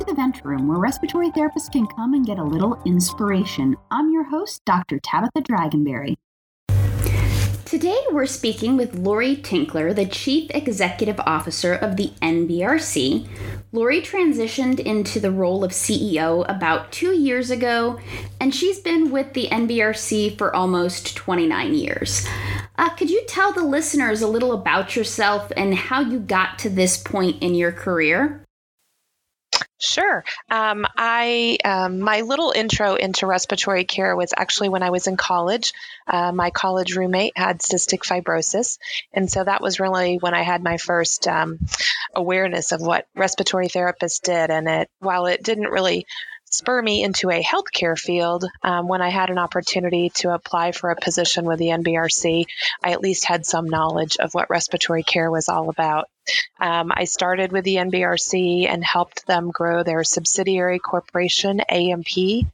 to the Vent Room, where respiratory therapists can come and get a little inspiration. I'm your host, Dr. Tabitha Dragonberry. Today, we're speaking with Lori Tinkler, the Chief Executive Officer of the NBRC. Lori transitioned into the role of CEO about two years ago, and she's been with the NBRC for almost 29 years. Uh, could you tell the listeners a little about yourself and how you got to this point in your career? Sure. Um, I um, my little intro into respiratory care was actually when I was in college. Uh, my college roommate had cystic fibrosis, and so that was really when I had my first um, awareness of what respiratory therapists did. And it, while it didn't really spur me into a healthcare field. Um, when I had an opportunity to apply for a position with the NBRC, I at least had some knowledge of what respiratory care was all about. Um, I started with the NBRC and helped them grow their subsidiary corporation, AMP.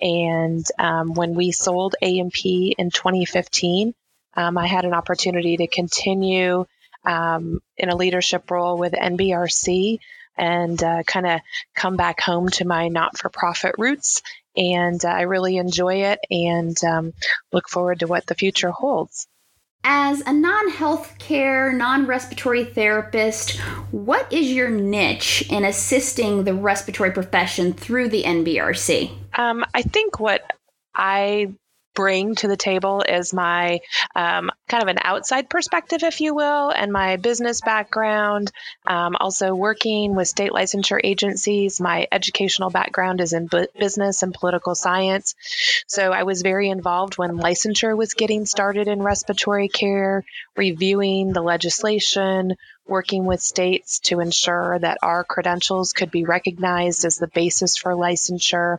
And um, when we sold AMP in 2015, um, I had an opportunity to continue um, in a leadership role with NBRC and uh, kind of come back home to my not for profit roots. And uh, I really enjoy it and um, look forward to what the future holds. As a non healthcare, non respiratory therapist, what is your niche in assisting the respiratory profession through the NBRC? Um, I think what I bring to the table is my um, kind of an outside perspective, if you will, and my business background. Um, also, working with state licensure agencies. My educational background is in bu- business and political science. So I was very involved when licensure was getting started in respiratory care, reviewing the legislation, working with states to ensure that our credentials could be recognized as the basis for licensure.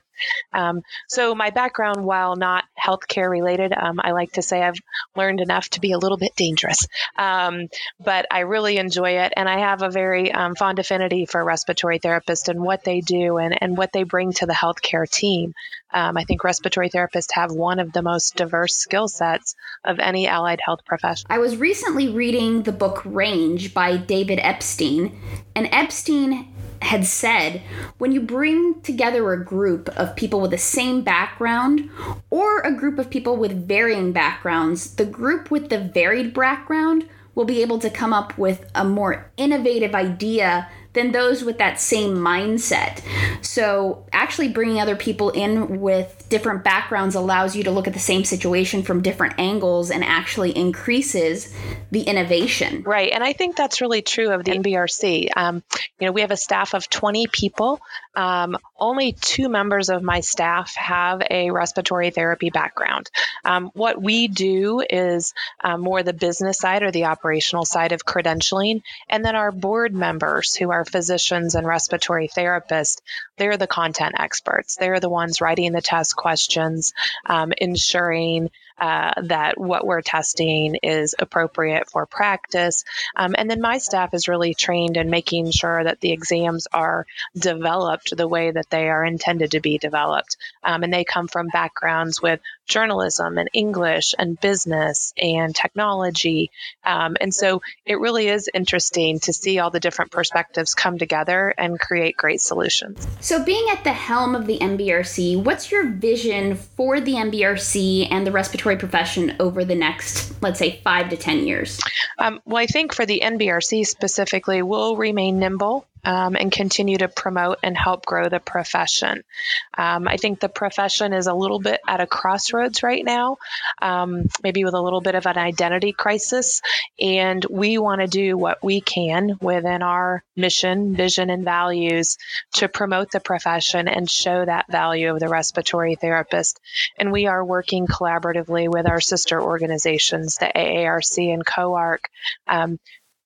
Um, so, my background, while not healthcare related, um, I like to say I've learned enough to be a little bit dangerous. Um, but I really enjoy it, and I have a very um, fond affinity for respiratory therapists and what they do and, and what they bring to the healthcare team. Um, I think respiratory therapists have one of the most diverse skill sets of any allied health profession. I was recently reading the book Range by David Epstein, and Epstein had said when you bring together a group of people with the same background or a group of people with varying backgrounds, the group with the varied background will be able to come up with a more innovative idea than those with that same mindset. So, actually bringing other people in with different backgrounds allows you to look at the same situation from different angles and actually increases the innovation. Right. And I think that's really true of the NBRC. Um, you know, we have a staff of 20 people. Um, only two members of my staff have a respiratory therapy background. Um, what we do is uh, more the business side or the operational side of credentialing. And then our board members who are physicians and respiratory therapists, they're the content experts. They're the ones writing the test questions, um, ensuring uh, that what we're testing is appropriate for practice. Um, and then my staff is really trained in making sure that the exams are developed the way that they are intended to be developed. Um, and they come from backgrounds with journalism and English and business and technology. Um, and so it really is interesting to see all the different perspectives come together and create great solutions. So, being at the helm of the NBRC, what's your vision for the NBRC and the respiratory profession over the next, let's say, five to 10 years? Um, well, I think for the NBRC specifically, we'll remain nimble um, and continue to promote and help grow the profession. Um, I think the profession is a little bit at a crossroads right now, um, maybe with a little bit of an identity crisis. And we want to do what we can within our mission, vision, and values to promote the profession and show that value of the respiratory therapist. And we are working collaboratively with our sister organizations, the AARC and COARC, um,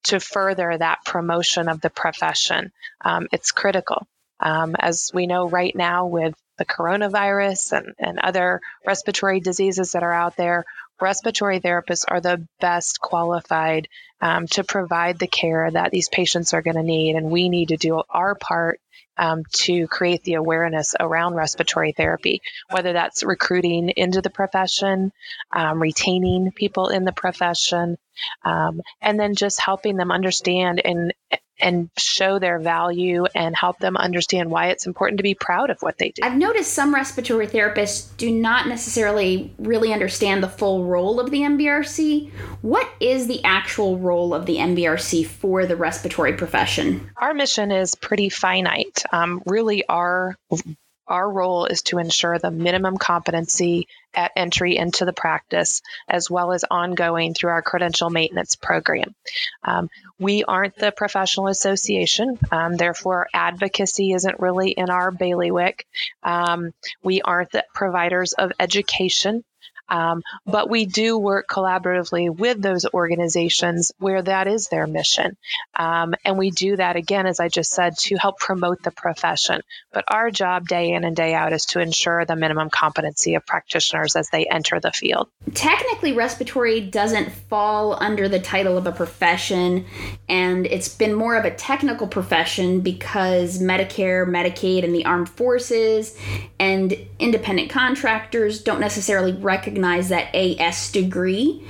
to further that promotion of the profession. Um, it's critical. Um, as we know right now with the coronavirus and, and other respiratory diseases that are out there, respiratory therapists are the best qualified um, to provide the care that these patients are going to need. And we need to do our part um, to create the awareness around respiratory therapy, whether that's recruiting into the profession, um, retaining people in the profession, um, and then just helping them understand and and show their value and help them understand why it's important to be proud of what they do. I've noticed some respiratory therapists do not necessarily really understand the full role of the NBRC. What is the actual role of the NBRC for the respiratory profession? Our mission is pretty finite. Um, really, our our role is to ensure the minimum competency at entry into the practice, as well as ongoing through our credential maintenance program. Um, we aren't the professional association, um, therefore, advocacy isn't really in our bailiwick. Um, we aren't the providers of education. Um, but we do work collaboratively with those organizations where that is their mission. Um, and we do that, again, as I just said, to help promote the profession. But our job day in and day out is to ensure the minimum competency of practitioners as they enter the field. Technically, respiratory doesn't fall under the title of a profession, and it's been more of a technical profession because Medicare, Medicaid, and the armed forces and independent contractors don't necessarily recognize recognize that AS degree.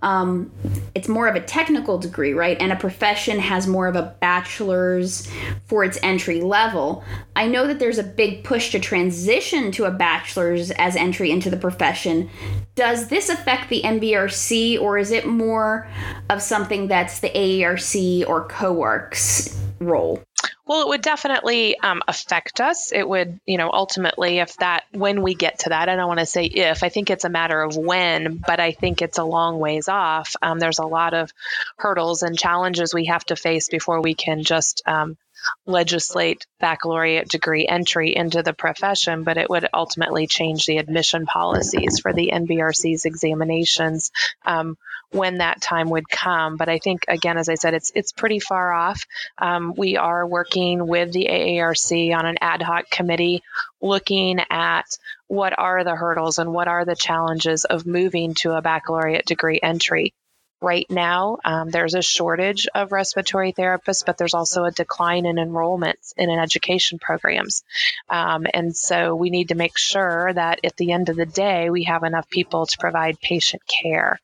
Um, it's more of a technical degree, right? And a profession has more of a bachelor's for its entry level. I know that there's a big push to transition to a bachelor's as entry into the profession. Does this affect the NBRC or is it more of something that's the AARC or COARC's role? Well, it would definitely um, affect us. It would, you know, ultimately, if that, when we get to that, I don't want to say if, I think it's a matter of when, but I think it's a long ways off. Um, there's a lot of hurdles and challenges we have to face before we can just um, legislate baccalaureate degree entry into the profession, but it would ultimately change the admission policies for the NBRC's examinations um, when that time would come. But I think, again, as I said, it's it's pretty far off. Um, we are working with the AARC on an ad hoc committee looking at what are the hurdles and what are the challenges of moving to a baccalaureate degree entry right now. Um, there's a shortage of respiratory therapists, but there's also a decline in enrollments in education programs. Um, and so we need to make sure that at the end of the day, we have enough people to provide patient care.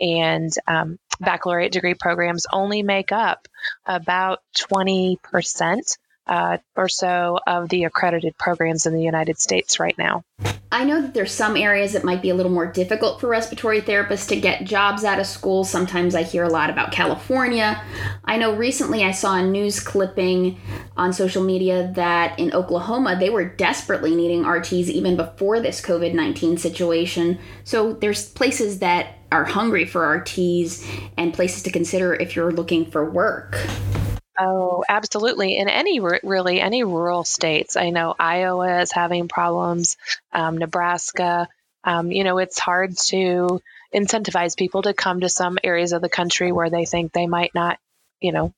And um, baccalaureate degree programs only make up about 20% uh, or so of the accredited programs in the United States right now. I know that there's some areas that might be a little more difficult for respiratory therapists to get jobs out of school. Sometimes I hear a lot about California. I know recently I saw a news clipping on social media that in Oklahoma they were desperately needing RTs even before this COVID 19 situation. So there's places that are hungry for RTs and places to consider if you're looking for work. Oh, absolutely. In any really any rural states, I know Iowa is having problems. Um, Nebraska, um, you know, it's hard to incentivize people to come to some areas of the country where they think they might not, you know,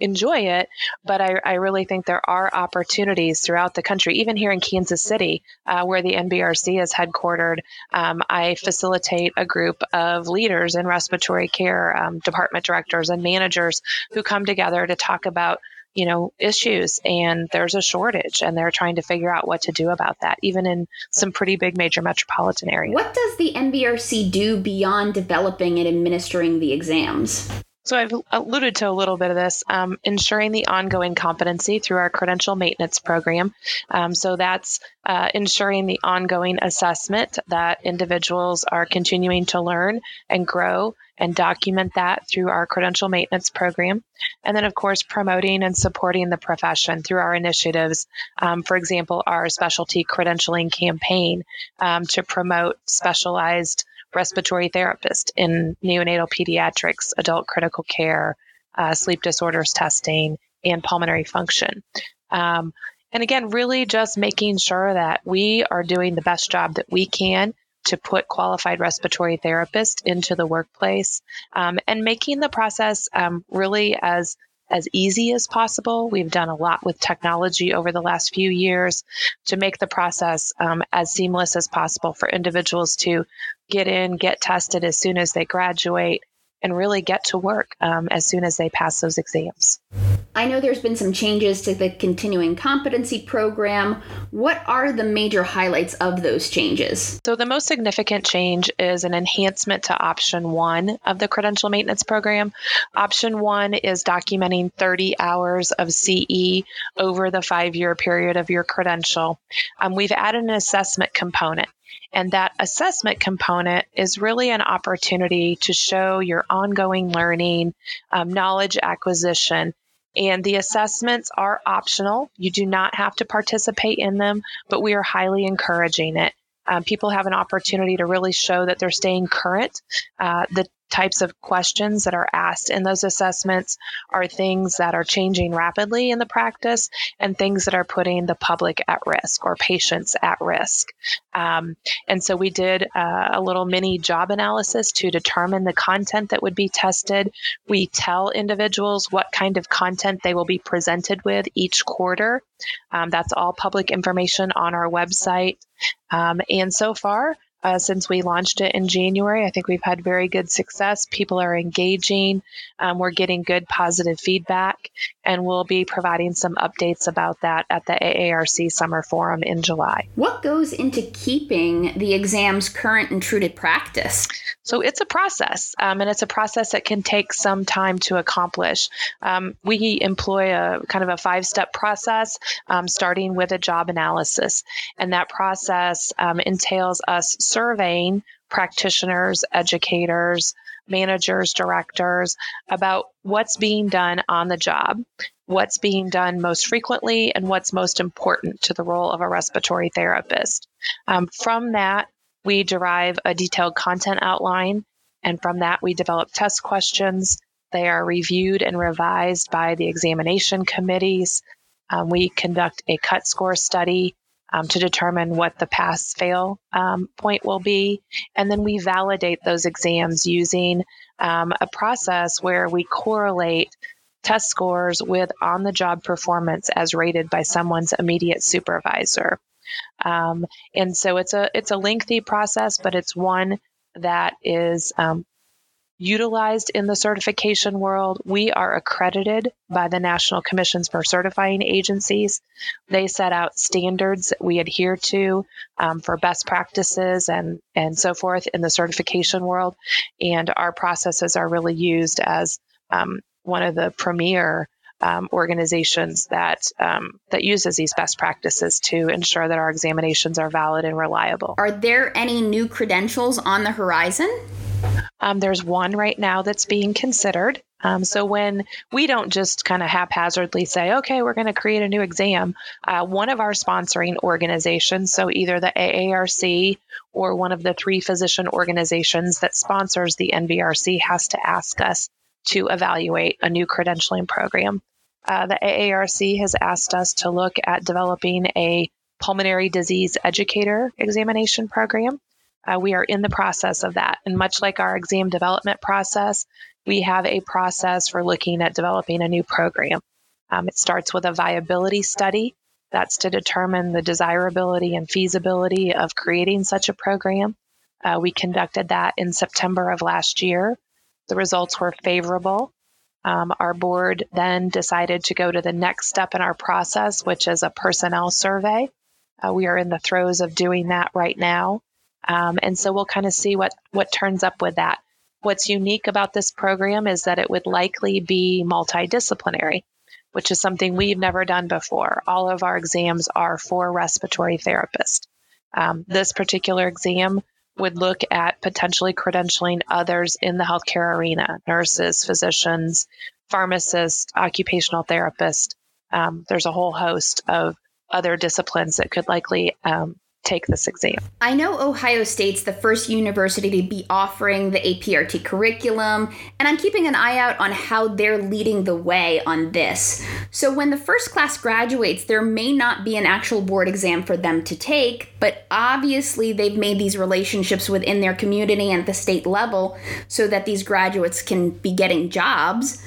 enjoy it. But I, I, really think there are opportunities throughout the country, even here in Kansas City, uh, where the NBRC is headquartered. Um, I facilitate a group of leaders in respiratory care, um, department directors, and managers who come together to talk about you know issues and there's a shortage and they're trying to figure out what to do about that even in some pretty big major metropolitan areas what does the nbrc do beyond developing and administering the exams so I've alluded to a little bit of this, um, ensuring the ongoing competency through our credential maintenance program. Um, so that's uh, ensuring the ongoing assessment that individuals are continuing to learn and grow and document that through our credential maintenance program. And then, of course, promoting and supporting the profession through our initiatives. Um, for example, our specialty credentialing campaign um, to promote specialized respiratory therapist in neonatal pediatrics, adult critical care, uh, sleep disorders testing, and pulmonary function. Um, and again, really just making sure that we are doing the best job that we can to put qualified respiratory therapists into the workplace um, and making the process um, really as as easy as possible. We've done a lot with technology over the last few years to make the process um, as seamless as possible for individuals to get in, get tested as soon as they graduate, and really get to work um, as soon as they pass those exams. I know there's been some changes to the continuing competency program. What are the major highlights of those changes? So, the most significant change is an enhancement to option one of the credential maintenance program. Option one is documenting 30 hours of CE over the five year period of your credential. Um, we've added an assessment component. And that assessment component is really an opportunity to show your ongoing learning, um, knowledge acquisition, and the assessments are optional. You do not have to participate in them, but we are highly encouraging it. Um, people have an opportunity to really show that they're staying current. Uh, the types of questions that are asked in those assessments are things that are changing rapidly in the practice and things that are putting the public at risk or patients at risk. Um, and so we did uh, a little mini job analysis to determine the content that would be tested. We tell individuals what kind of content they will be presented with each quarter. Um, that's all public information on our website. Um, and so far, uh, since we launched it in January. I think we've had very good success. People are engaging. Um, we're getting good positive feedback, and we'll be providing some updates about that at the AARC Summer Forum in July. What goes into keeping the exams current and true to practice? So it's a process, um, and it's a process that can take some time to accomplish. Um, we employ a kind of a five step process, um, starting with a job analysis. And that process um, entails us surveying practitioners, educators, managers, directors about what's being done on the job, what's being done most frequently, and what's most important to the role of a respiratory therapist. Um, from that, we derive a detailed content outline, and from that, we develop test questions. They are reviewed and revised by the examination committees. Um, we conduct a cut score study um, to determine what the pass fail um, point will be. And then we validate those exams using um, a process where we correlate test scores with on the job performance as rated by someone's immediate supervisor. Um, and so it's a it's a lengthy process, but it's one that is um, utilized in the certification world. We are accredited by the National Commissions for Certifying Agencies. They set out standards that we adhere to um, for best practices and, and so forth in the certification world. And our processes are really used as um, one of the premier um, organizations that um, that uses these best practices to ensure that our examinations are valid and reliable. Are there any new credentials on the horizon? Um, there's one right now that's being considered. Um, so when we don't just kind of haphazardly say, okay, we're going to create a new exam, uh, one of our sponsoring organizations, so either the AARC or one of the three physician organizations that sponsors the NBRC, has to ask us to evaluate a new credentialing program. Uh, the AARC has asked us to look at developing a pulmonary disease educator examination program. Uh, we are in the process of that. And much like our exam development process, we have a process for looking at developing a new program. Um, it starts with a viability study. That's to determine the desirability and feasibility of creating such a program. Uh, we conducted that in September of last year. The results were favorable. Um, our board then decided to go to the next step in our process, which is a personnel survey. Uh, we are in the throes of doing that right now. Um, and so we'll kind of see what, what turns up with that. What's unique about this program is that it would likely be multidisciplinary, which is something we've never done before. All of our exams are for respiratory therapists. Um, this particular exam would look at potentially credentialing others in the healthcare arena nurses, physicians, pharmacists, occupational therapists. Um, there's a whole host of other disciplines that could likely um, take this exam. I know Ohio State's the first university to be offering the APRT curriculum, and I'm keeping an eye out on how they're leading the way on this. So when the first class graduates, there may not be an actual board exam for them to take, but obviously they've made these relationships within their community and the state level so that these graduates can be getting jobs.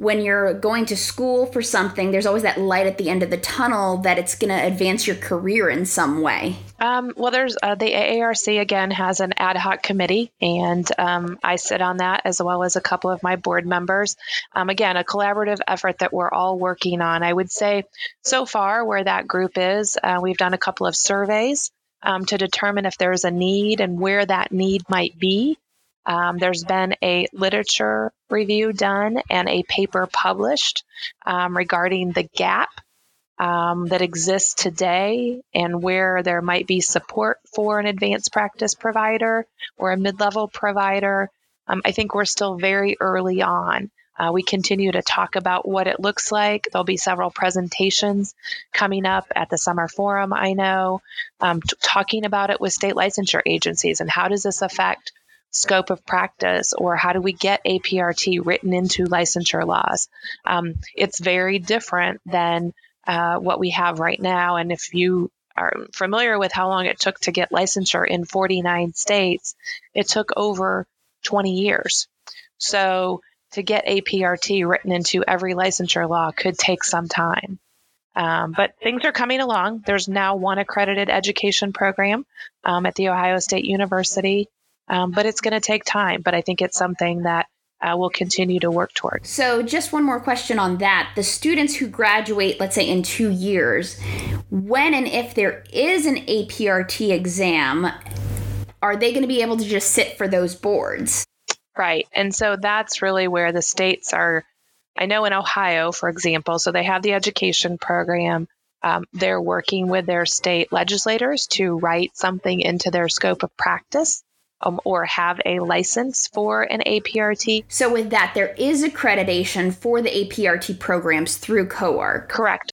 When you're going to school for something, there's always that light at the end of the tunnel that it's going to advance your career in some way? Um, well, there's uh, the AARC again has an ad hoc committee, and um, I sit on that as well as a couple of my board members. Um, again, a collaborative effort that we're all working on. I would say so far where that group is, uh, we've done a couple of surveys um, to determine if there's a need and where that need might be. Um, there's been a literature review done and a paper published um, regarding the gap um, that exists today and where there might be support for an advanced practice provider or a mid level provider. Um, I think we're still very early on. Uh, we continue to talk about what it looks like. There'll be several presentations coming up at the summer forum, I know, um, t- talking about it with state licensure agencies and how does this affect scope of practice or how do we get APRT written into licensure laws. Um, it's very different than uh, what we have right now. And if you are familiar with how long it took to get licensure in 49 states, it took over 20 years. So to get APRT written into every licensure law could take some time. Um, but things are coming along. There's now one accredited education program um, at The Ohio State University. Um, but it's going to take time. But I think it's something that uh, we'll continue to work toward. So, just one more question on that. The students who graduate, let's say in two years, when and if there is an APRT exam, are they going to be able to just sit for those boards? Right. And so that's really where the states are. I know in Ohio, for example, so they have the education program. Um, they're working with their state legislators to write something into their scope of practice um, or have a license for an APRT. So, with that, there is accreditation for the APRT programs through COAR. Correct.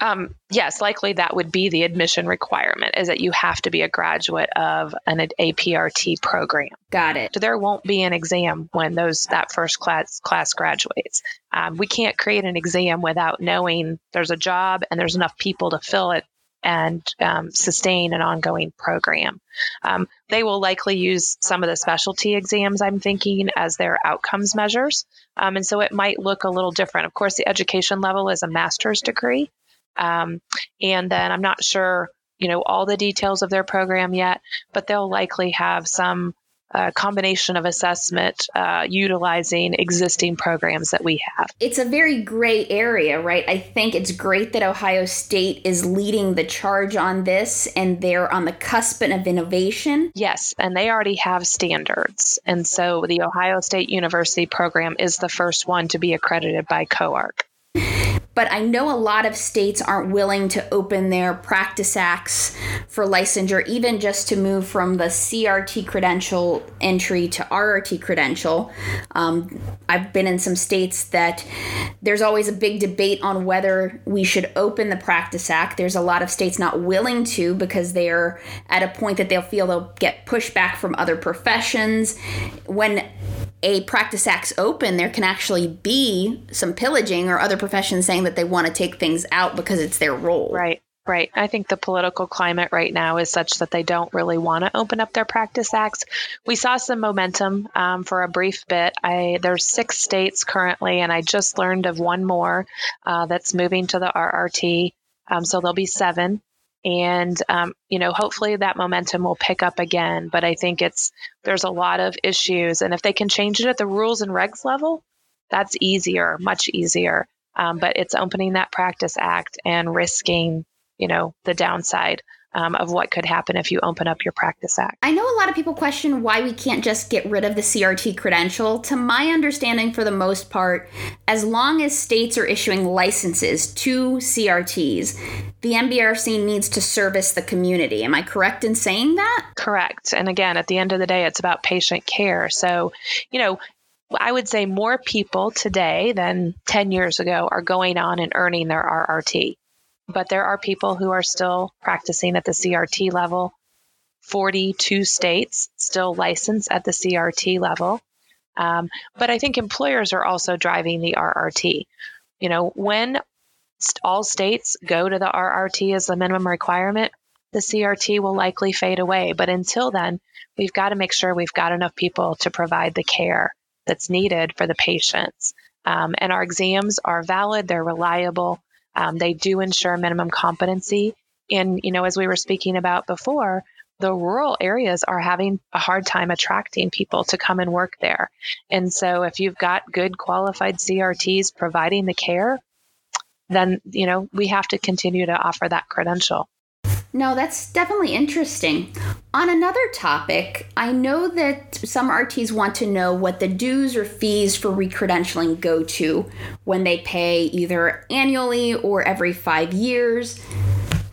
Um, yes, likely that would be the admission requirement is that you have to be a graduate of an APRT program. Got it. So there won't be an exam when those that first class class graduates. Um, we can't create an exam without knowing there's a job and there's enough people to fill it and um, sustain an ongoing program. Um, they will likely use some of the specialty exams, I'm thinking, as their outcomes measures. Um, and so it might look a little different. Of course, the education level is a master's degree. Um, and then I'm not sure, you know, all the details of their program yet, but they'll likely have some a combination of assessment uh, utilizing existing programs that we have. It's a very gray area, right? I think it's great that Ohio State is leading the charge on this and they're on the cusp of innovation. Yes, and they already have standards. And so the Ohio State University program is the first one to be accredited by COARC but I know a lot of states aren't willing to open their practice acts for licensure, even just to move from the CRT credential entry to RRT credential. Um, I've been in some states that there's always a big debate on whether we should open the practice act. There's a lot of states not willing to because they're at a point that they'll feel they'll get pushback from other professions. When a practice act's open, there can actually be some pillaging or other professions saying that they want to take things out because it's their role. Right. Right. I think the political climate right now is such that they don't really want to open up their practice acts. We saw some momentum um, for a brief bit. I there's six states currently, and I just learned of one more uh, that's moving to the RRT. Um, so there'll be seven and um, you know hopefully that momentum will pick up again but i think it's there's a lot of issues. And if they can change it at the rules and regs level that's easier much easier. Um, but it's opening that practice act and risking you know the downside um, of what could happen if you open up your practice act. I know a lot of people question why we can't just get rid of the CRT credential. To my understanding, for the most part, as long as states are issuing licenses to CRTs, the NBRC needs to service the community. Am I correct in saying that? Correct. And again, at the end of the day, it's about patient care. So, you know, I would say more people today than 10 years ago are going on and earning their RRT but there are people who are still practicing at the CRT level. 42 states still license at the CRT level. Um, but I think employers are also driving the RRT. You know, when all states go to the RRT as the minimum requirement, the CRT will likely fade away. But until then, we've got to make sure we've got enough people to provide the care that's needed for the patients. Um, and our exams are valid, they're reliable, um, they do ensure minimum competency. And, you know, as we were speaking about before, the rural areas are having a hard time attracting people to come and work there. And so if you've got good qualified CRTs providing the care, then, you know, we have to continue to offer that credential. No, that's definitely interesting. On another topic, I know that some RTs want to know what the dues or fees for recredentialing go to when they pay either annually or every five years.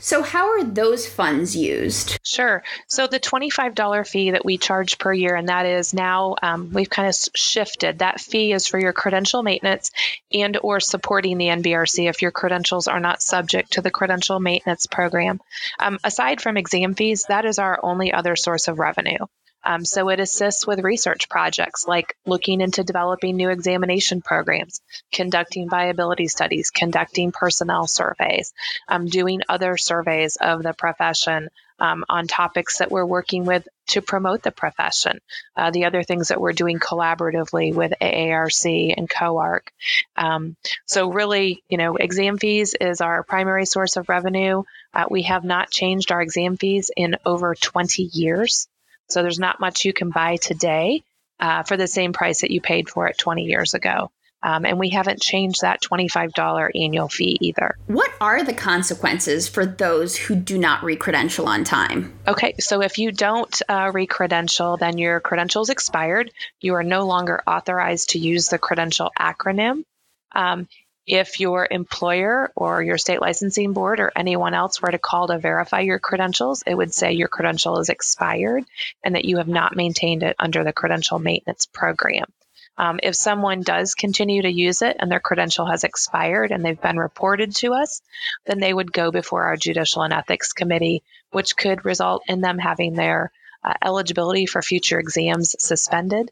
So, how are those funds used? Sure. So, the $25 fee that we charge per year, and that is now um, we've kind of shifted. That fee is for your credential maintenance and or supporting the NBRC if your credentials are not subject to the credential maintenance program. Um, aside from exam fees, that is our only other source of revenue. Um, so it assists with research projects like looking into developing new examination programs, conducting viability studies, conducting personnel surveys, um, doing other surveys of the profession um, on topics that we're working with to promote the profession. Uh, the other things that we're doing collaboratively with AARC and COARC. Um, so really, you know, exam fees is our primary source of revenue. Uh, we have not changed our exam fees in over 20 years. So there's not much you can buy today uh, for the same price that you paid for it 20 years ago. Um, and we haven't changed that $25 annual fee either. What are the consequences for those who do not recredential on time? Okay, so if you don't uh, recredential, then your credentials expired. You are no longer authorized to use the credential acronym. Um, if your employer or your state licensing board or anyone else were to call to verify your credentials, it would say your credential is expired and that you have not maintained it under the credential maintenance program. Um, if someone does continue to use it and their credential has expired and they've been reported to us, then they would go before our Judicial and Ethics Committee, which could result in them having their uh, eligibility for future exams suspended.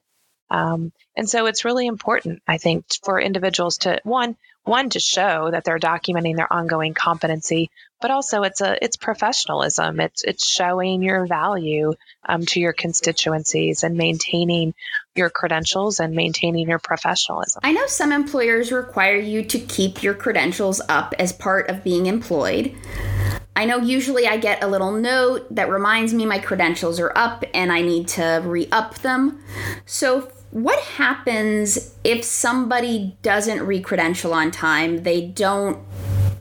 Um, and so it's really important, I think, for individuals to one one to show that they're documenting their ongoing competency, but also it's a it's professionalism. It's it's showing your value um, to your constituencies and maintaining your credentials and maintaining your professionalism. I know some employers require you to keep your credentials up as part of being employed. I know usually I get a little note that reminds me my credentials are up and I need to re up them. So, what happens if somebody doesn't recredential on time? They don't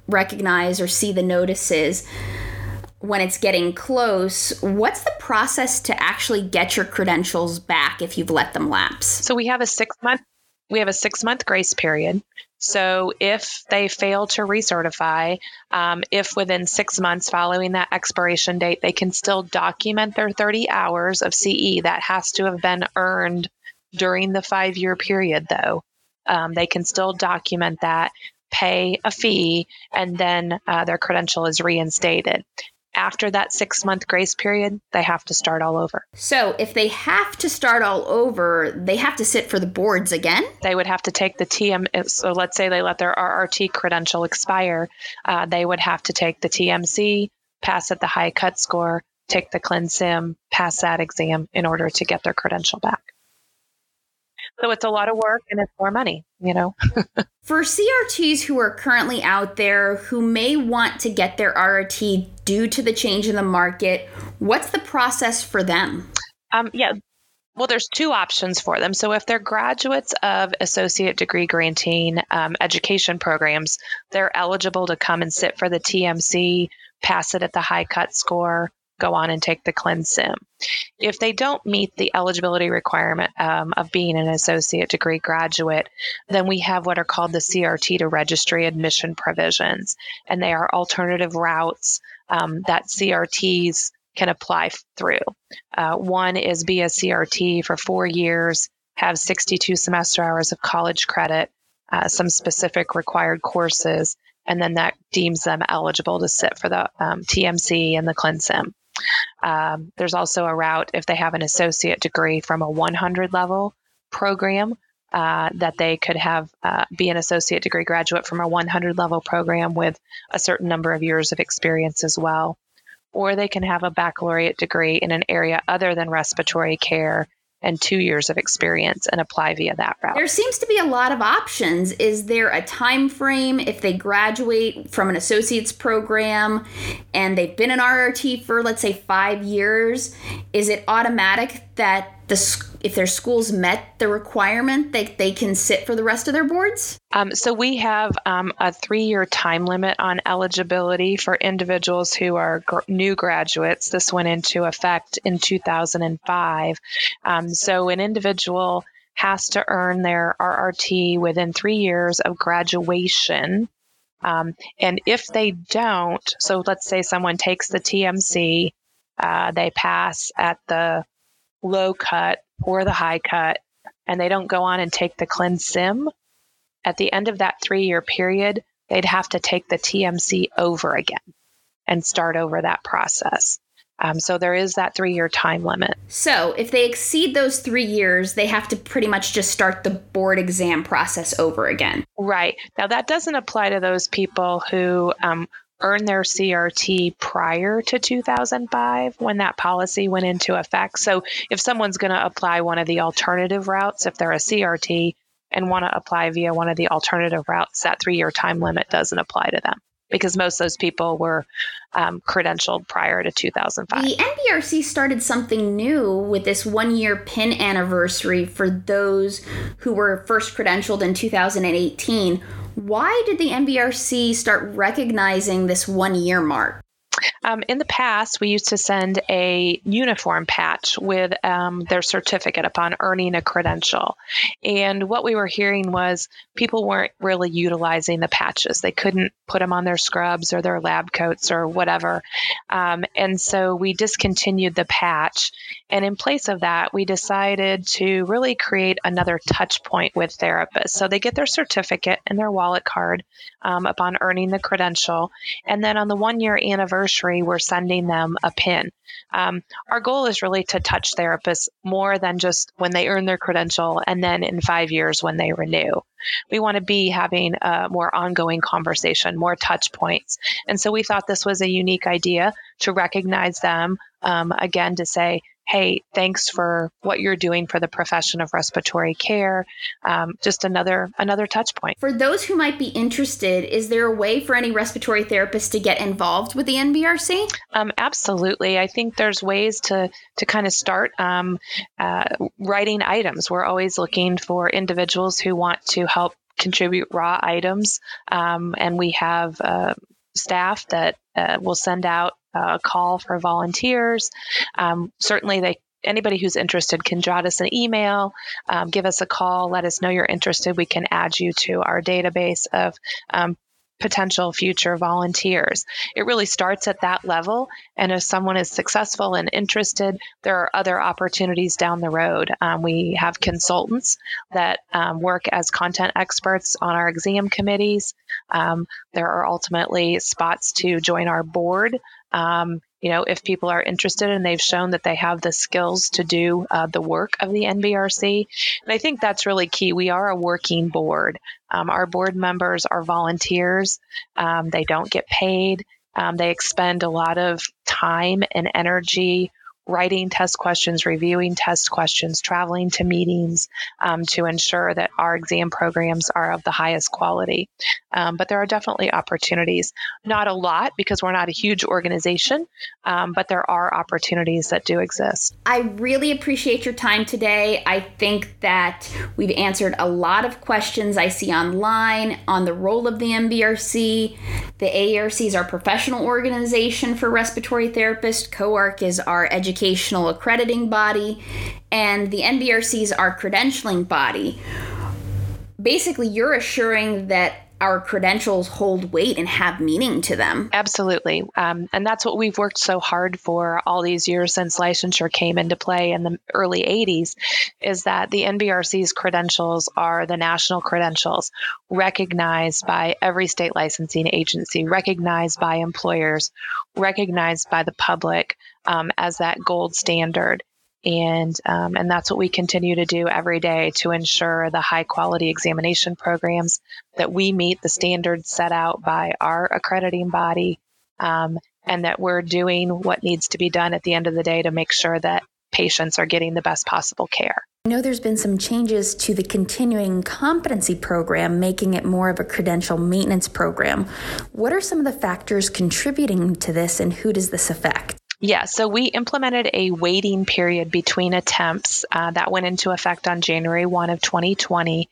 recognize or see the notices when it's getting close. What's the process to actually get your credentials back if you've let them lapse? So we have a six month we have a six month grace period. So if they fail to recertify, um, if within six months following that expiration date, they can still document their 30 hours of CE, that has to have been earned during the five year period, though. Um, they can still document that, pay a fee, and then uh, their credential is reinstated. After that six month grace period, they have to start all over. So, if they have to start all over, they have to sit for the boards again? They would have to take the TM. So, let's say they let their RRT credential expire, uh, they would have to take the TMC, pass at the high cut score, take the ClinSim, pass that exam in order to get their credential back. So it's a lot of work and it's more money, you know. For CRTs who are currently out there who may want to get their RRT due to the change in the market, what's the process for them? Um, yeah, well, there's two options for them. So, if they're graduates of associate degree granting um, education programs, they're eligible to come and sit for the TMC, pass it at the high cut score, go on and take the ClinSim. If they don't meet the eligibility requirement um, of being an associate degree graduate, then we have what are called the CRT to registry admission provisions, and they are alternative routes um, that CRTs can apply through. Uh, one is be a CRT for four years, have 62 semester hours of college credit, uh, some specific required courses, and then that deems them eligible to sit for the um, TMC and the ClinSim. Um, there's also a route if they have an associate degree from a 100 level program uh, that they could have uh, be an associate degree graduate from a 100 level program with a certain number of years of experience as well. Or they can have a baccalaureate degree in an area other than respiratory care and two years of experience and apply via that route. There seems to be a lot of options. Is there a time frame if they graduate from an associate's program and they've been an RRT for let's say 5 years, is it automatic that the if their schools met the requirement that they can sit for the rest of their boards? Um, so we have um, a three-year time limit on eligibility for individuals who are gr- new graduates. This went into effect in 2005. Um, so an individual has to earn their RRT within three years of graduation. Um, and if they don't, so let's say someone takes the TMC, uh, they pass at the low cut or the high cut, and they don't go on and take the cleanse ClinSim, at the end of that three year period, they'd have to take the TMC over again and start over that process. Um, so there is that three year time limit. So if they exceed those three years, they have to pretty much just start the board exam process over again. Right. Now, that doesn't apply to those people who um, earn their CRT prior to 2005 when that policy went into effect. So if someone's going to apply one of the alternative routes, if they're a CRT and want to apply via one of the alternative routes, that three year time limit doesn't apply to them because most of those people were um, credentialed prior to 2005. The NBRC started something new with this one year PIN anniversary for those who were first credentialed in 2018. Why did the NBRC start recognizing this one year mark? Um, in the past, we used to send a uniform patch with um, their certificate upon earning a credential. And what we were hearing was people weren't really utilizing the patches. They couldn't put them on their scrubs or their lab coats or whatever. Um, and so we discontinued the patch. And in place of that, we decided to really create another touch point with therapists. So they get their certificate and their wallet card um, upon earning the credential. And then on the one year anniversary, we're sending them a pin. Um, our goal is really to touch therapists more than just when they earn their credential and then in five years when they renew. We want to be having a more ongoing conversation, more touch points. And so we thought this was a unique idea to recognize them um, again to say, hey, thanks for what you're doing for the profession of respiratory care. Um, just another another touch point. For those who might be interested, is there a way for any respiratory therapist to get involved with the NBRC? Um, absolutely. I think there's ways to to kind of start um, uh, writing items. We're always looking for individuals who want to help contribute raw items, um, and we have. Uh, staff that uh, will send out a call for volunteers. Um, certainly, they anybody who's interested can jot us an email, um, give us a call, let us know you're interested. We can add you to our database of um, potential future volunteers. It really starts at that level. And if someone is successful and interested, there are other opportunities down the road. Um, we have consultants that um, work as content experts on our exam committees. Um, there are ultimately spots to join our board um, you know, if people are interested and they've shown that they have the skills to do uh, the work of the NBRC. And I think that's really key. We are a working board. Um, our board members are volunteers, um, they don't get paid. Um, they expend a lot of time and energy writing test questions, reviewing test questions, traveling to meetings um, to ensure that our exam programs are of the highest quality. Um, but there are definitely opportunities. Not a lot because we're not a huge organization, um, but there are opportunities that do exist. I really appreciate your time today. I think that we've answered a lot of questions I see online on the role of the NBRC. The AARC is our professional organization for respiratory therapists, COARC is our education educational accrediting body, and the NBRC is our credentialing body. Basically, you're assuring that our credentials hold weight and have meaning to them. Absolutely. Um, and that's what we've worked so hard for all these years since licensure came into play in the early 80s is that the NBRC's credentials are the national credentials recognized by every state licensing agency, recognized by employers, recognized by the public um, as that gold standard. And, um, and that's what we continue to do every day to ensure the high quality examination programs that we meet the standards set out by our accrediting body um, and that we're doing what needs to be done at the end of the day to make sure that patients are getting the best possible care. I know there's been some changes to the continuing competency program, making it more of a credential maintenance program. What are some of the factors contributing to this, and who does this affect? Yeah, so we implemented a waiting period between attempts uh, that went into effect on January 1 of 2020.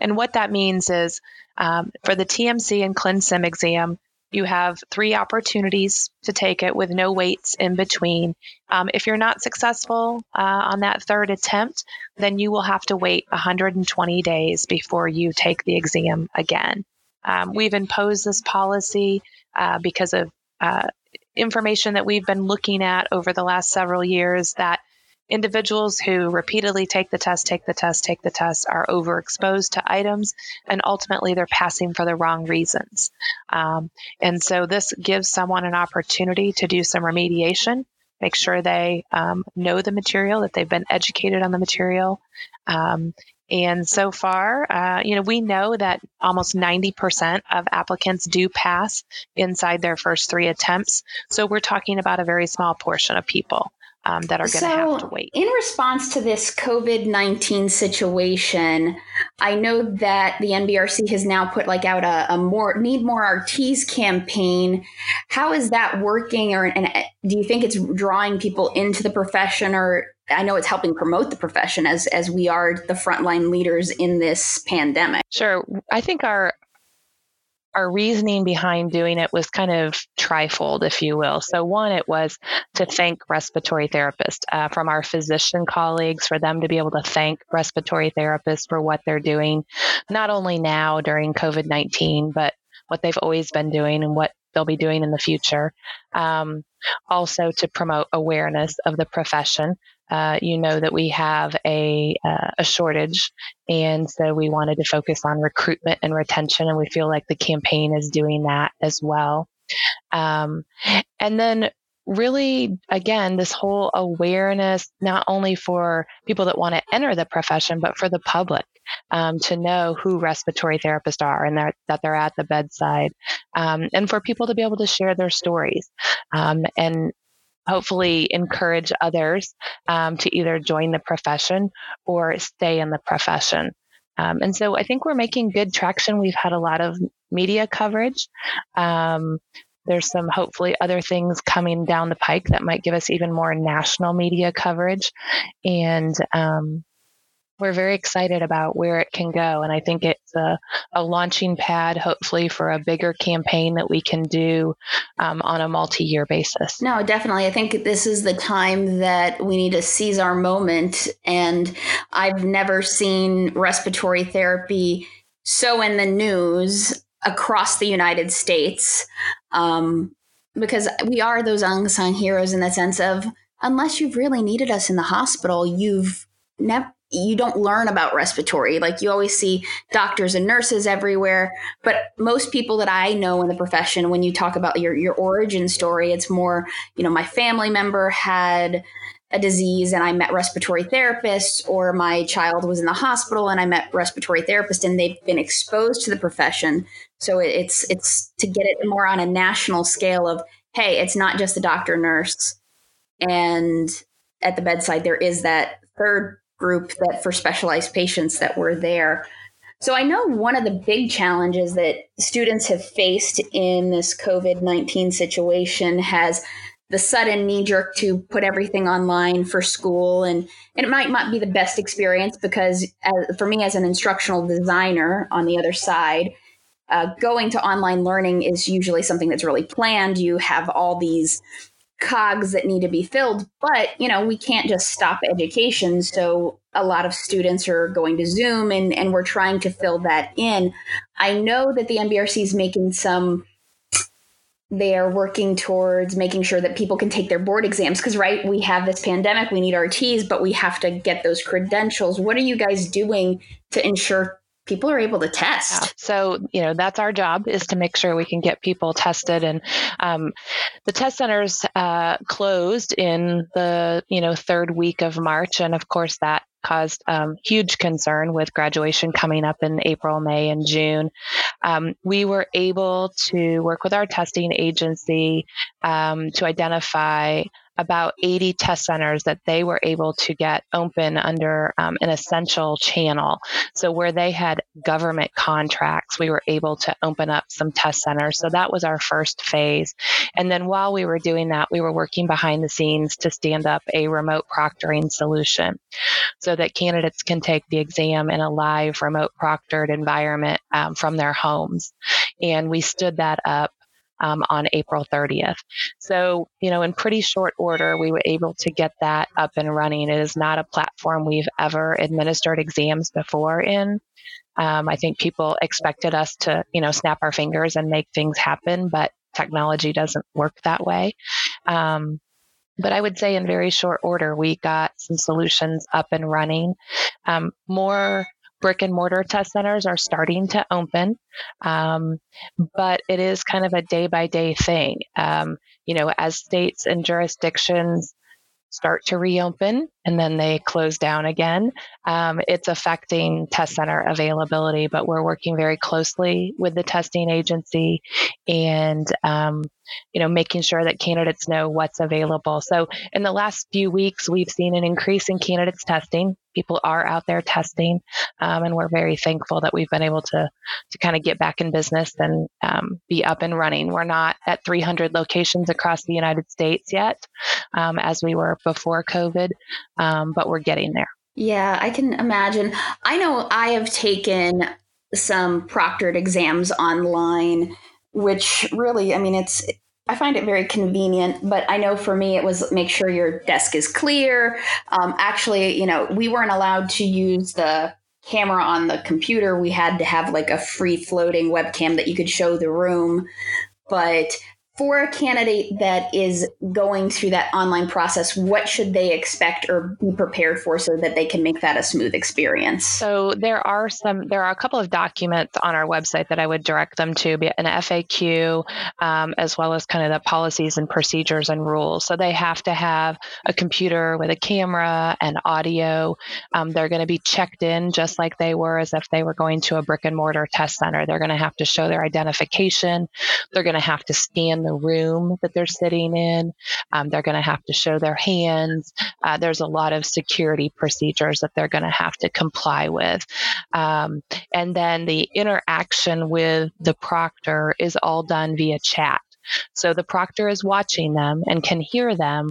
And what that means is um, for the TMC and ClinSim exam, you have three opportunities to take it with no waits in between. Um, if you're not successful uh, on that third attempt, then you will have to wait 120 days before you take the exam again. Um, we've imposed this policy uh, because of uh, information that we've been looking at over the last several years that Individuals who repeatedly take the test, take the test, take the test are overexposed to items, and ultimately they're passing for the wrong reasons. Um, and so this gives someone an opportunity to do some remediation, make sure they um, know the material, that they've been educated on the material. Um, and so far, uh, you know, we know that almost 90% of applicants do pass inside their first three attempts. So we're talking about a very small portion of people um, that are going to so, have to wait. In response to this COVID 19 situation, I know that the NBRC has now put like out a, a, more need more RTs campaign. How is that working? Or and do you think it's drawing people into the profession or I know it's helping promote the profession as as we are the frontline leaders in this pandemic. Sure. I think our our reasoning behind doing it was kind of trifold, if you will. So, one, it was to thank respiratory therapists uh, from our physician colleagues for them to be able to thank respiratory therapists for what they're doing, not only now during COVID 19, but what they've always been doing and what they'll be doing in the future. Um, also, to promote awareness of the profession. Uh, you know that we have a, uh, a shortage, and so we wanted to focus on recruitment and retention, and we feel like the campaign is doing that as well. Um, and then really again this whole awareness not only for people that want to enter the profession but for the public um, to know who respiratory therapists are and that they're at the bedside um, and for people to be able to share their stories um, and hopefully encourage others um, to either join the profession or stay in the profession. Um, and so I think we're making good traction. We've had a lot of media coverage. Um, there's some hopefully other things coming down the pike that might give us even more national media coverage. And um, we're very excited about where it can go. And I think it's a, a launching pad, hopefully, for a bigger campaign that we can do um, on a multi year basis. No, definitely. I think this is the time that we need to seize our moment. And I've never seen respiratory therapy so in the news across the United States. Um, because we are those unsung heroes in the sense of unless you've really needed us in the hospital, you've never you don't learn about respiratory. Like you always see doctors and nurses everywhere, but most people that I know in the profession, when you talk about your your origin story, it's more, you know, my family member had a disease and I met respiratory therapists, or my child was in the hospital and I met respiratory therapist, and they've been exposed to the profession. So it's it's to get it more on a national scale of hey, it's not just the doctor nurse, and at the bedside there is that third group that for specialized patients that were there. So I know one of the big challenges that students have faced in this COVID 19 situation has the sudden knee jerk to put everything online for school and, and it might not be the best experience because as, for me as an instructional designer on the other side uh, going to online learning is usually something that's really planned you have all these cogs that need to be filled but you know we can't just stop education. So a lot of students are going to zoom and, and we're trying to fill that in. I know that the nbrc is making some they are working towards making sure that people can take their board exams because right we have this pandemic we need rts but we have to get those credentials. What are you guys doing to ensure people are able to test. Yeah. So, you know, that's our job is to make sure we can get people tested. And um, the test centers uh, closed in the, you know, third week of March. And of course, that caused um, huge concern with graduation coming up in April, May, and June. Um, we were able to work with our testing agency um, to identify about 80 test centers that they were able to get open under um, an essential channel. So, where they had government contracts, we were able to open up some test centers. So, that was our first phase. And then while we were doing that, we were working behind the scenes to stand up a remote proctoring solution so that candidates can take the exam in a live remote proctored environment um, from their homes. And we stood that up um, on April 30th. So, you know, in pretty short order, we were able to get that up and running. It is not a platform we've ever administered exams before in. Um, I think people expected us to, you know, snap our fingers and make things happen, but technology doesn't work that way. Um, but I would say in very short order, we got some solutions up and running. Um, more brick and mortar test centers are starting to open, um, but it is kind of a day by day thing. Um, you know, as states and jurisdictions start to reopen and then they close down again. Um, it's affecting test center availability, but we're working very closely with the testing agency and, um, you know, making sure that candidates know what's available. So in the last few weeks, we've seen an increase in candidates testing. People are out there testing, um, and we're very thankful that we've been able to to kind of get back in business and um, be up and running. We're not at 300 locations across the United States yet, um, as we were before COVID, um, but we're getting there. Yeah, I can imagine. I know I have taken some proctored exams online, which really, I mean, it's I find it very convenient, but I know for me it was make sure your desk is clear. Um, actually, you know, we weren't allowed to use the camera on the computer. We had to have like a free floating webcam that you could show the room. But for a candidate that is going through that online process, what should they expect or be prepared for so that they can make that a smooth experience? So there are some, there are a couple of documents on our website that I would direct them to, an FAQ, um, as well as kind of the policies and procedures and rules. So they have to have a computer with a camera and audio. Um, they're going to be checked in just like they were as if they were going to a brick and mortar test center. They're going to have to show their identification. They're going to have to scan the room that they're sitting in. Um, they're going to have to show their hands. Uh, there's a lot of security procedures that they're going to have to comply with. Um, and then the interaction with the proctor is all done via chat. So the proctor is watching them and can hear them,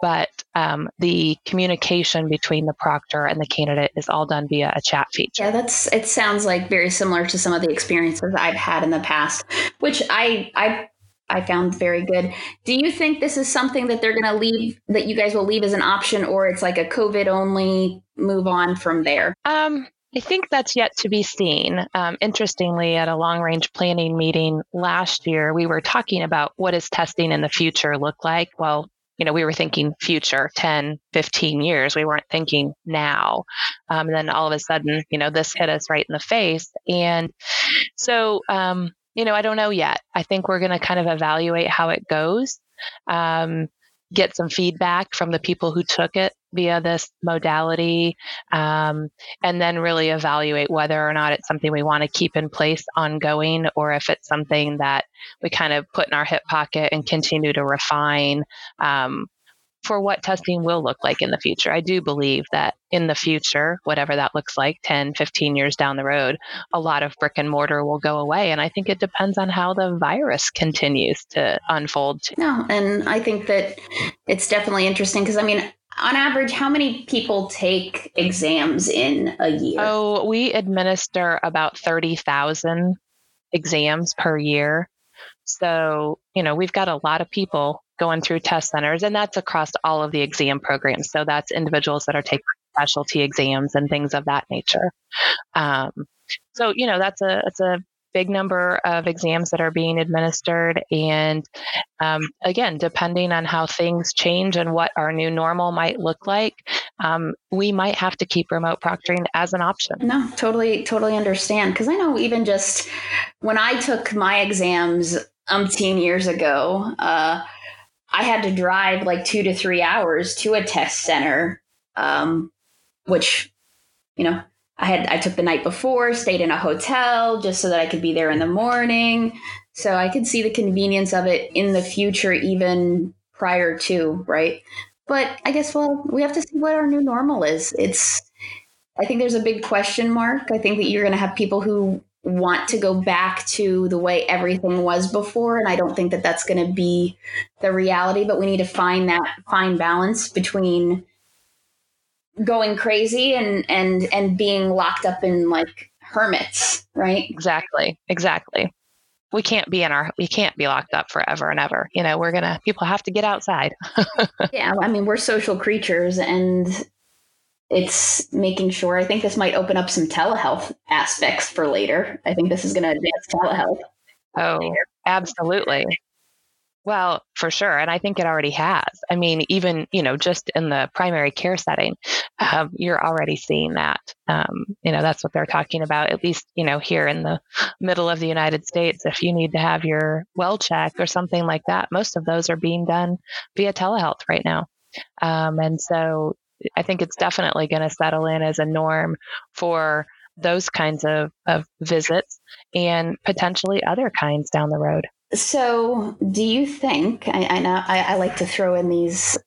but um, the communication between the proctor and the candidate is all done via a chat feature. Yeah, that's it. Sounds like very similar to some of the experiences I've had in the past, which I I I found very good. Do you think this is something that they're going to leave that you guys will leave as an option, or it's like a COVID only move on from there? Um, I think that's yet to be seen. Um, interestingly, at a long range planning meeting last year, we were talking about what does testing in the future look like? Well, you know, we were thinking future 10, 15 years. We weren't thinking now. Um, and then all of a sudden, you know, this hit us right in the face. And so, um, you know, I don't know yet. I think we're going to kind of evaluate how it goes, um, get some feedback from the people who took it via this modality, um, and then really evaluate whether or not it's something we want to keep in place ongoing or if it's something that we kind of put in our hip pocket and continue to refine um, for what testing will look like in the future. I do believe that in the future, whatever that looks like 10, 15 years down the road, a lot of brick and mortar will go away. And I think it depends on how the virus continues to unfold. No, and I think that it's definitely interesting because I mean, on average, how many people take exams in a year? Oh, we administer about 30,000 exams per year. So, you know, we've got a lot of people going through test centers, and that's across all of the exam programs. So that's individuals that are taking specialty exams and things of that nature. Um, so you know that's a it's a big number of exams that are being administered, and um, again, depending on how things change and what our new normal might look like, um, we might have to keep remote proctoring as an option. No, totally, totally understand. Because I know even just when I took my exams umpteen years ago. Uh, I had to drive like two to three hours to a test center, um, which, you know, I had I took the night before, stayed in a hotel just so that I could be there in the morning. So I could see the convenience of it in the future, even prior to, right? But I guess well, we have to see what our new normal is. It's I think there's a big question mark. I think that you're going to have people who want to go back to the way everything was before and i don't think that that's going to be the reality but we need to find that fine balance between going crazy and and and being locked up in like hermits right? Exactly exactly. We can't be in our we can't be locked up forever and ever you know we're gonna people have to get outside. Yeah i mean we're social creatures and it's making sure i think this might open up some telehealth aspects for later. I think this is going to advance telehealth. Oh later. absolutely. Well for sure and i think it already has. I mean even you know just in the primary care setting um, you're already seeing that. Um, you know that's what they're talking about at least you know here in the middle of the united states. If you need to have your well check or something like that most of those are being done via telehealth right now. Um, and so I think it's definitely going to settle in as a norm for those kinds of, of visits and potentially other kinds down the road. So, do you think? I, I know I, I like to throw in these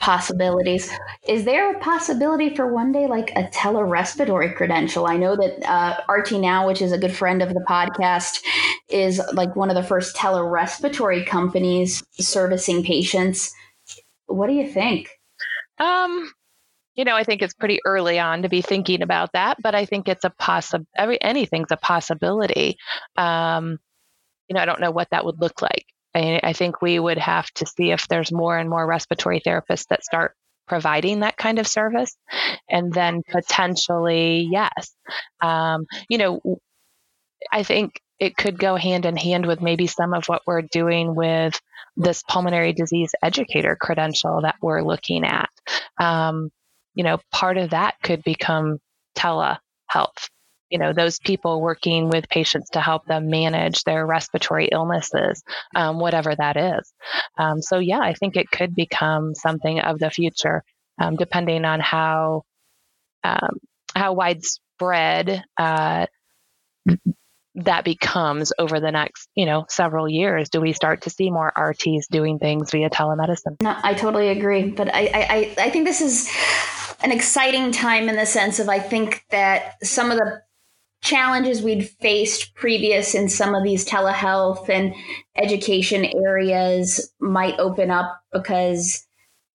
possibilities. Is there a possibility for one day like a telerespiratory credential? I know that uh, RT Now, which is a good friend of the podcast, is like one of the first telerespiratory companies servicing patients. What do you think? Um, you know, I think it's pretty early on to be thinking about that, but I think it's a possible. Every anything's a possibility. Um, you know, I don't know what that would look like. I, I think we would have to see if there's more and more respiratory therapists that start providing that kind of service, and then potentially, yes, um, you know, I think it could go hand in hand with maybe some of what we're doing with this pulmonary disease educator credential that we're looking at. Um, you know, part of that could become telehealth. You know, those people working with patients to help them manage their respiratory illnesses, um, whatever that is. Um, so, yeah, I think it could become something of the future, um, depending on how um, how widespread uh, that becomes over the next, you know, several years? Do we start to see more RTs doing things via telemedicine? No, I totally agree. But I, I, I think this is an exciting time in the sense of I think that some of the challenges we'd faced previous in some of these telehealth and education areas might open up because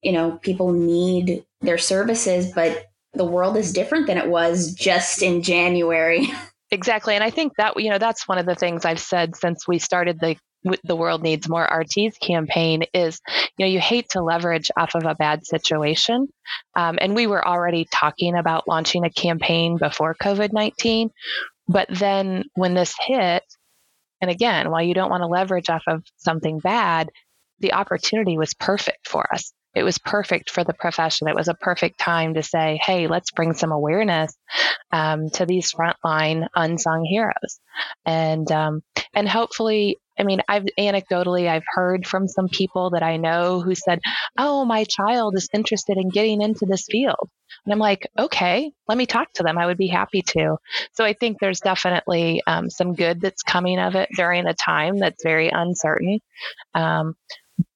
you know people need their services but the world is different than it was just in January Exactly. And I think that, you know, that's one of the things I've said since we started the the world needs more RTs campaign is, you know, you hate to leverage off of a bad situation. Um, and we were already talking about launching a campaign before COVID 19. But then when this hit, and again, while you don't want to leverage off of something bad, the opportunity was perfect for us it was perfect for the profession. It was a perfect time to say, hey, let's bring some awareness um, to these frontline unsung heroes. And, um, and hopefully, I mean, I've anecdotally, I've heard from some people that I know who said, oh, my child is interested in getting into this field. And I'm like, okay, let me talk to them. I would be happy to. So I think there's definitely um, some good that's coming of it during a time that's very uncertain. Um,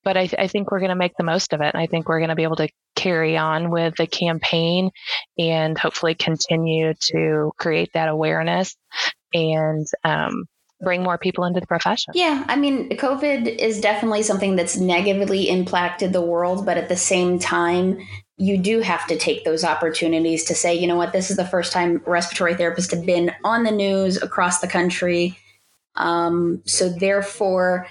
but I, th- I think we're going to make the most of it. And I think we're going to be able to carry on with the campaign and hopefully continue to create that awareness and um, bring more people into the profession. Yeah, I mean, COVID is definitely something that's negatively impacted the world, but at the same time, you do have to take those opportunities to say, you know what, this is the first time respiratory therapists have been on the news across the country. Um, so therefore,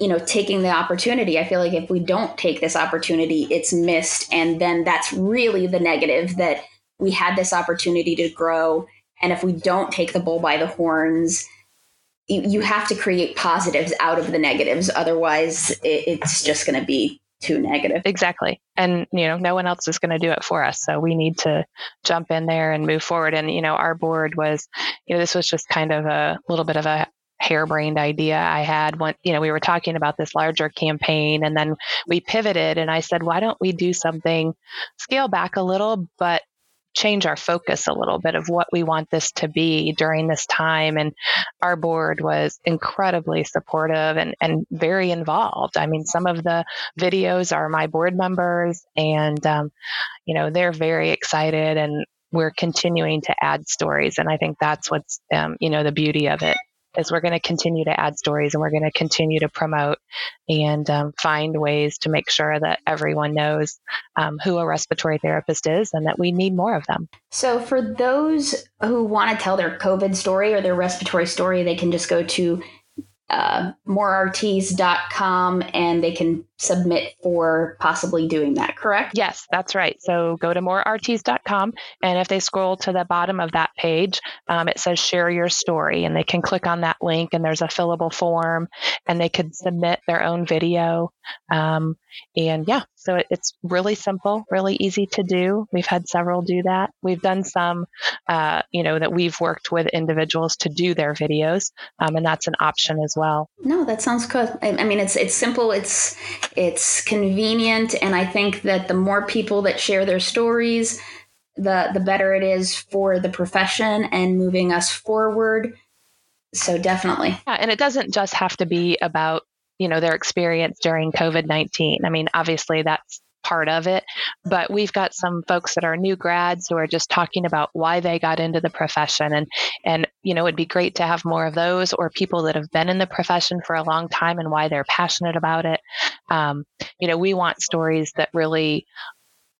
you know taking the opportunity. I feel like if we don't take this opportunity it's missed. And then that's really the negative that we had this opportunity to grow. And if we don't take the bull by the horns you, have to create positives out of the negatives. Otherwise it, it's just going to be too negative. Exactly. And you know no one else is going to do it for us. So we need to jump in there and move forward. And you know our board was you know this was just kind of a little bit of a harebrained idea I had when, you know, we were talking about this larger campaign and then we pivoted and I said, why don't we do something scale back a little, but change our focus a little bit of what we want this to be during this time. And our board was incredibly supportive and, and very involved. I mean, some of the videos are my board members, and, um, you know, they're very excited and we're continuing to add stories. And I think that's what's, um, you know, the beauty of it is we're going to continue to add stories and we're going to continue to promote and um, find ways to make sure that everyone knows um, who a respiratory therapist is and that we need more of them. So, for those who want to tell their COVID story or their respiratory story, they can just go to uh, morerts.com and they can submit for possibly doing that, correct? Yes, that's right. So go to morerts.com and if they scroll to the bottom of that page, um, it says share your story and they can click on that link and there's a fillable form and they could submit their own video. Um, and yeah, so it, it's really simple, really easy to do. We've had several do that. We've done some, uh, you know, that we've worked with individuals to do their videos, um, and that's an option as well. No, that sounds good. I, I mean, it's it's simple. It's it's convenient, and I think that the more people that share their stories, the the better it is for the profession and moving us forward. So definitely. Yeah, and it doesn't just have to be about you know their experience during covid-19 i mean obviously that's part of it but we've got some folks that are new grads who are just talking about why they got into the profession. And and you know it'd be great to have more of those or people that have been in the profession for a long time and why they're passionate about it. Um, you know we want stories that really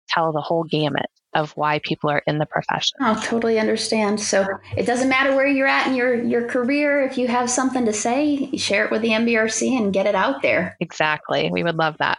tell the whole gamut of why people are in the profession. Oh, totally understand. So it doesn't matter where you're at in your your career. If you have something to say, share it with the NBRC and get it out there. Exactly. We would love that.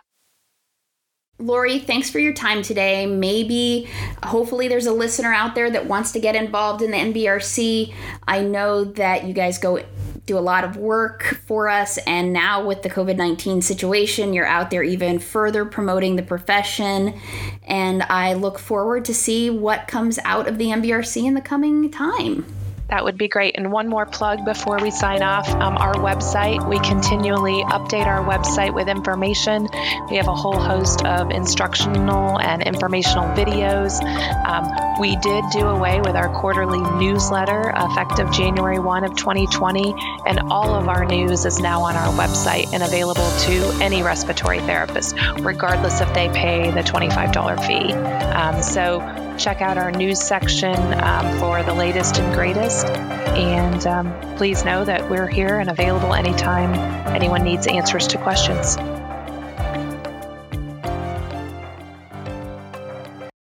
Lori, thanks for your time today. Maybe, hopefully, there's a listener out there that wants to get involved in the NBRC. I know that you guys go do a lot of work for us, and now with the COVID 19 situation, you're out there even further promoting the profession. And I look forward to see what comes out of the NBRC in the coming time. That would be great. And one more plug before we sign off um, our website. We continually update our website with information. We have a whole host of instructional and informational videos. Um, we did do away with our quarterly newsletter effective January 1 of 2020, and all of our news is now on our website and available to any respiratory therapist, regardless if they pay the $25 fee. Um, so check out our news section um, for the latest and greatest. And um, please know that we're here and available anytime anyone needs answers to questions.